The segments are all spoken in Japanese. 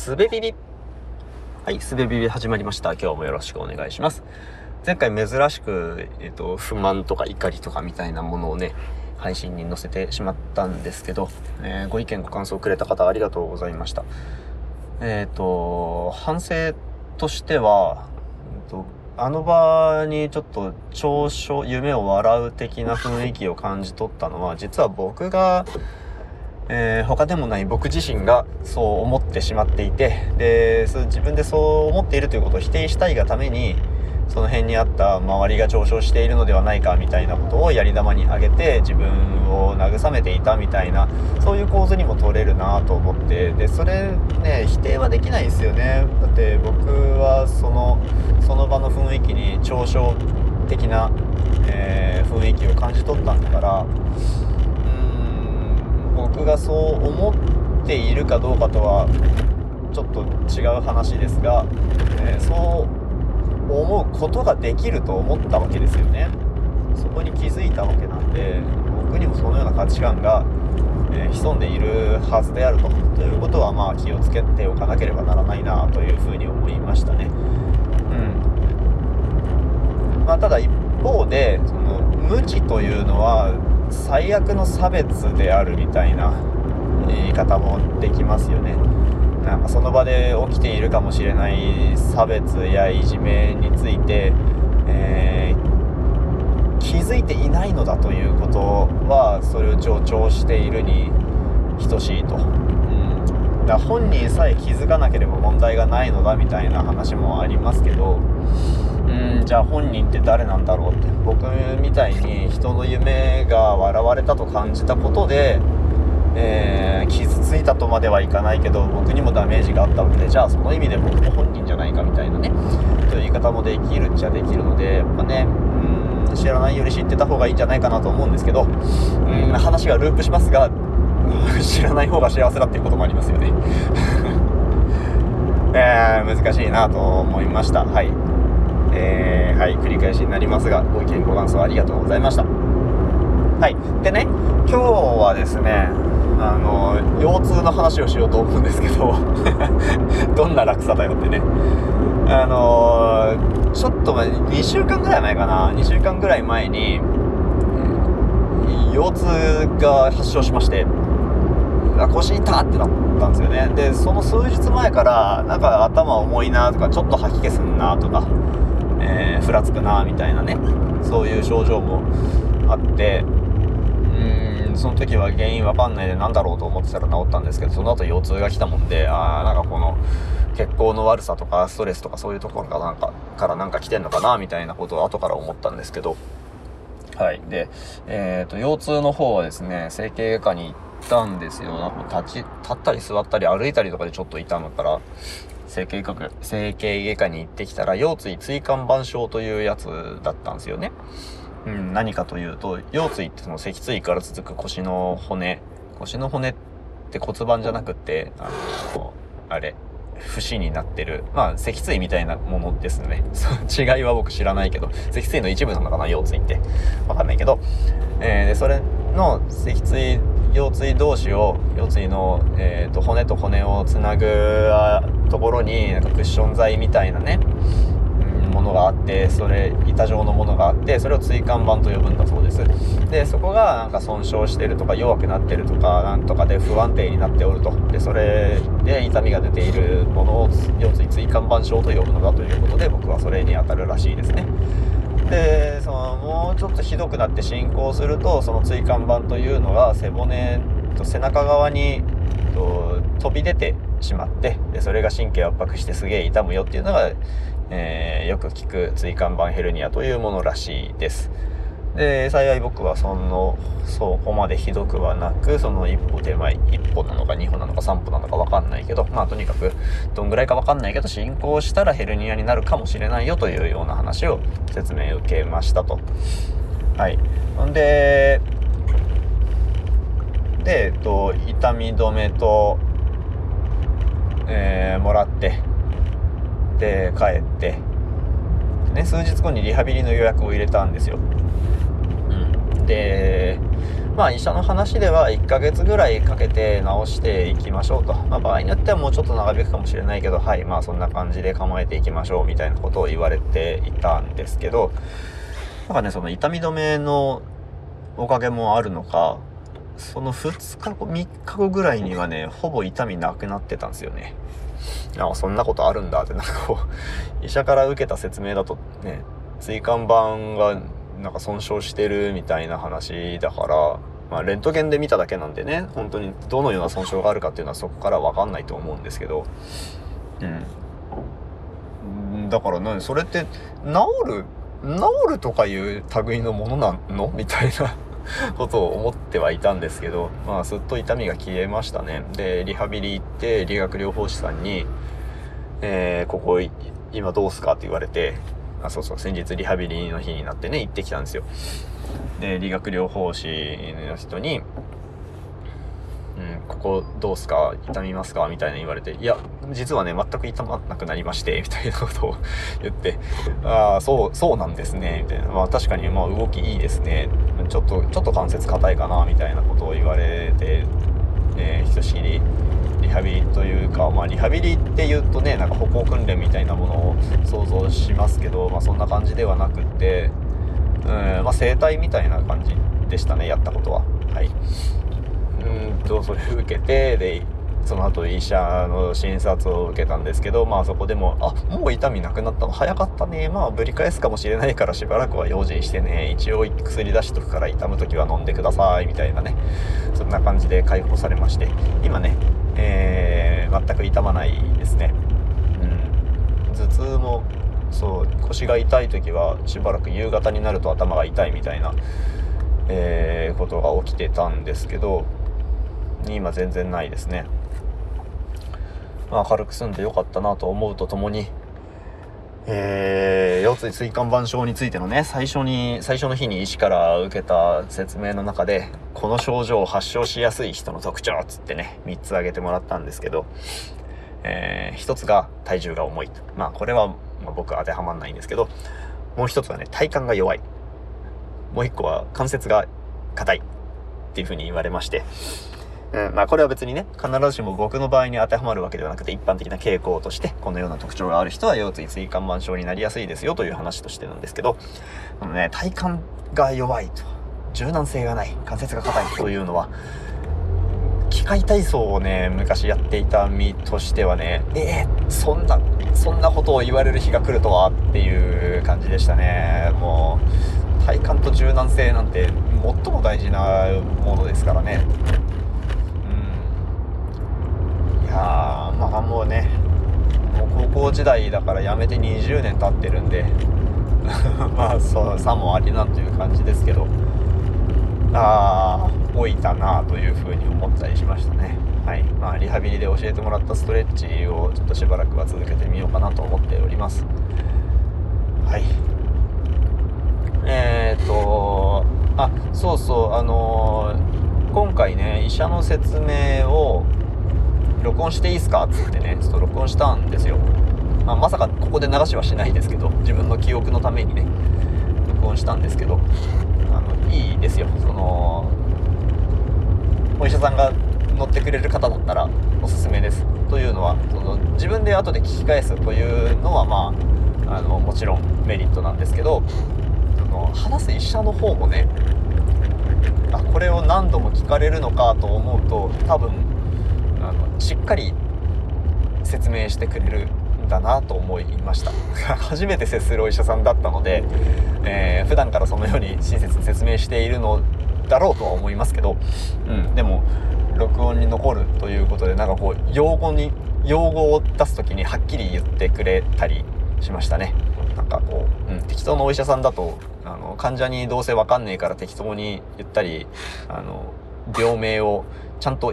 すべビビはい、すべビビ始まりました。今日もよろしくお願いします。前回珍しく、えっ、と、不満とか怒りとかみたいなものをね、配信に載せてしまったんですけど、えーご意見ご感想くれた方ありがとうございました。えっ、と、反省としては、えっとあの場にちょっと長所、夢を笑う的な雰囲気を感じ取ったのは、実は僕が、えー他でもない僕自身がそう思っってしまっていてでそ自分でそう思っているということを否定したいがためにその辺にあった周りが上昇しているのではないかみたいなことをやり玉に挙げて自分を慰めていたみたいなそういう構図にも取れるなと思ってでそれね否定はできないですよね。だって僕はそのその場の雰囲気に嘲笑的な、えー雰囲気を感じ取ったんだからうーん僕がそう思ってているかどうかとはちょっと違う話ですが、えーそう思うことができると思ったわけですよね。そこに気づいたわけなんで僕にもそのような価値観が、えー潜んでいるはずであるとということはまあ気をつけておかなければならないなというふうに思いましたね。うん。まあただ一方でその無知というのは最悪の差別であるみたいな言い方もできますよね。なんかその場で起きているかもしれない差別やいじめについて、えー気づいていないのだということはそれを助長しているに等しいと、うん、だ本人さえ気づかなければ問題がないのだみたいな話もありますけどうんじゃあ本人って誰なんだろうって。僕みたいに人の夢が笑われたと感じたことで、たとまではいかないけど僕にもダメージがあったわけでじゃあその意味で僕も本人じゃないかみたいなねという言い方もできるっちゃできるのでやっぱねうん知らないより知ってた方がいいんじゃないかなと思うんですけどうん話がループしますが知らない方が幸せだっていうこともありますよね。えー難しいなと思いました。はい。えーはい繰り返しになりますがご意見ご感想ありがとうございました。はい。でね今日はですねあの腰痛の話をしようと思うんですけど どんな落差だよってね。あのちょっと前2週間ぐらい前かな。2週間ぐらい前に腰痛が発症しまして腰痛ってなったんですよね。でその数日前からなんか頭重いなとかちょっと吐き気すんなとか、えーふらつくなみたいなねそういう症状もあってその時は原因わかんないでなんだろうと思ってたら治ったんですけどその後腰痛が来たもんであーなんかこの血行の悪さとかストレスとかそういうところかなんかからなんか来てんのかなみたいなことを後から思ったんですけど。はい。でえっ、と腰痛の方はですね整形外科に行ったんですよ。なんか立ち立ったり座ったり歩いたりとかでちょっと痛むから整形外科整形外科に行ってきたら腰椎椎間板症というやつだったんですよね。うん、何かというと腰椎ってその脊椎から続く腰の骨。腰の骨って骨盤じゃなくてあのあれ節になってる。まあ脊椎みたいなものですね。違いは僕知らないけど脊椎の一部なのかな腰椎って。わかんないけど、えーでそれの脊椎腰椎同士を腰椎の、えーと骨と骨をつなぐところになんかクッション材みたいなねものがあってそれ板状のものがあってそれを椎間板と呼ぶんだそうです。でそこがなんか損傷してるとか弱くなってるとかなんとかで不安定になっておると。でそれで痛みが出ているものを腰椎椎間板症と呼ぶのだということで僕はそれに当たるらしいですね。でそのもうちょっとひどくなって進行するとその椎間板というのが背骨と背中側に飛び出てしまってでそれが神経圧迫してすげえ痛むよっていうのが、えーよく聞く椎間板ヘルニアというものらしいです。で幸い僕はそのそこまでひどくはなくその一歩手前一歩なのか二歩なのか三歩なのか分かんないけどまあとにかくどんぐらいか分かんないけど進行したらヘルニアになるかもしれないよというような話を説明受けましたと。はい。ほんでで、えっと、痛み止めと、えーもらってで帰ってね数日後にリハビリの予約を入れたんですよ、うん、でまあ医者の話では1ヶ月ぐらいかけて治していきましょうと。まあ場合によってはもうちょっと長引くかもしれないけど、はい、まあそんな感じで構えていきましょうみたいなことを言われていたんですけど、なんかね、その痛み止めのおかげもあるのか、その2日後、3日後ぐらいにはね、ほぼ痛みなくなってたんですよね。あそんなことあるんだって、なんかこう、医者から受けた説明だとね、椎間板がなんか損傷してるみたいな話だから、まあ、レントゲンで見ただけなんでね、本当にどのような損傷があるかっていうのはそこからわかんないと思うんですけど、うん。だから何それって治る治るとかいう類のものなの？みたいな ことを思ってはいたんですけど、まあ、すっと痛みが消えましたね。で、リハビリ行って、理学療法士さんに、えー、ここ、今どうすかって言われて、あ、そうそう、先日リハビリの日になってね、行ってきたんですよ。で、理学療法士の人に、ここどうすか？痛みますか？みたいな言われて、いや、実はね、全く痛まなくなりまして、みたいなことを言って、ああ、そう、そうなんですね、みたいな。まあ確かに、まあ動きいいですね。ちょっと、ちょっと関節硬いかな、みたいなことを言われて、えー、ひとしきり、リハビリというか、まあリハビリって言うとね、なんか歩行訓練みたいなものを想像しますけど、まあそんな感じではなくて、うん、まあ整体みたいな感じでしたね、やったことは。はい。うんとそれ受けてでその後医者の診察を受けたんですけどまあそこでも「あもう痛みなくなったの？早かったね。まあぶり返すかもしれないからしばらくは用心してね。一応薬出しとくから痛む時は飲んでください」みたいなね。そんな感じで解放されまして。今ね、えー、全く痛まないですね。うん。頭痛もそう腰が痛い時はしばらく夕方になると頭が痛いみたいな、えー、ことが起きてたんですけどに今全然ないですね。まあ、軽く済んでよかったなと思うとともに、えー、腰椎椎間板症についてのね、最初に、最初の日に医師から受けた説明の中で、この症状を発症しやすい人の特徴っつってね、3つ挙げてもらったんですけど、えー、1つが体重が重い。まあ、これは、ま、僕当てはまんないんですけど、もう1つはね、体幹が弱い。もう1個は関節が硬いっていうふうに言われまして、うん、まあこれは別にね、必ずしも僕の場合に当てはまるわけではなくて、一般的な傾向として、このような特徴がある人は腰椎椎間板症になりやすいですよという話としてなんですけど、このね、体幹が弱いと、柔軟性がない、関節が硬いというのは、機械体操をね、昔やっていた身としてはね、えー、そんな、そんなことを言われる日が来るとはっていう感じでしたね。もう、体幹と柔軟性なんて最も大事なものですからね。やまあもうねもう高校時代だから辞めて20年経ってるんで まあそうさもありなんという感じですけどああ老いたなというふうに思ったりしましたね。はい。まあリハビリで教えてもらったストレッチをちょっとしばらくは続けてみようかなと思っております。はい。えー、っとあそうそうあのー、今回ね医者の説明を録音していいですか？っつってね、ちょっと録音したんですよ。まあ、まさかここで流しはしないですけど、自分の記憶のためにね、録音したんですけど、あの、いいですよ。その、お医者さんが乗ってくれる方だったらおすすめです。というのは、その自分で後で聞き返すというのは、まあ、あの、もちろんメリットなんですけど、その話す医者の方もね、あ、これを何度も聞かれるのかと思うと、多分、しっかり説明してくれるんだなと思いました。初めて接するお医者さんだったので、えー、普段からそのように親切に説明しているのだろうとは思いますけど、うん、でも録音に残るということでなんかこう用語に用語を出す時にはっきり言ってくれたりしましたね。なんかこう、うん、適当なお医者さんだとあの患者にどうせわかんねえから適当に言ったりあの病名をちゃんと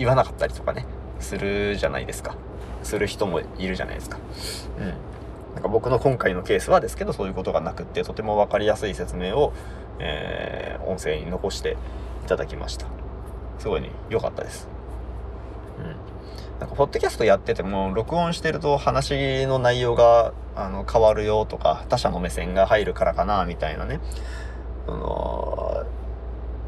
言わなかったりとかね、するじゃないですか。する人もいるじゃないですか。うん。なんか僕の今回のケースはですけど、そういうことがなくって、とても分かりやすい説明を、えー、音声に残していただきました。すごいね、良かったです。うん。なんか、ポッドキャストやってても、録音してると話の内容が、あの、変わるよとか、他者の目線が入るからかな、みたいなね。その、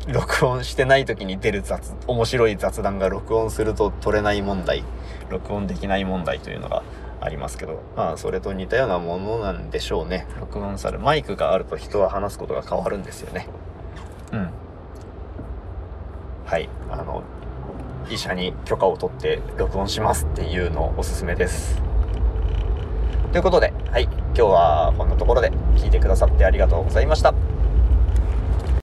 録音してない時に出る雑、面白い雑談が録音すると取れない問題、録音できない問題というのがありますけど、まあ、それと似たようなものなんでしょうね。録音される。マイクがあると人は話すことが変わるんですよね。うん。はい。あの、医者に許可を取って録音しますっていうのをおすすめです。ということで、はい。今日はこんなところで聞いてくださってありがとうございました。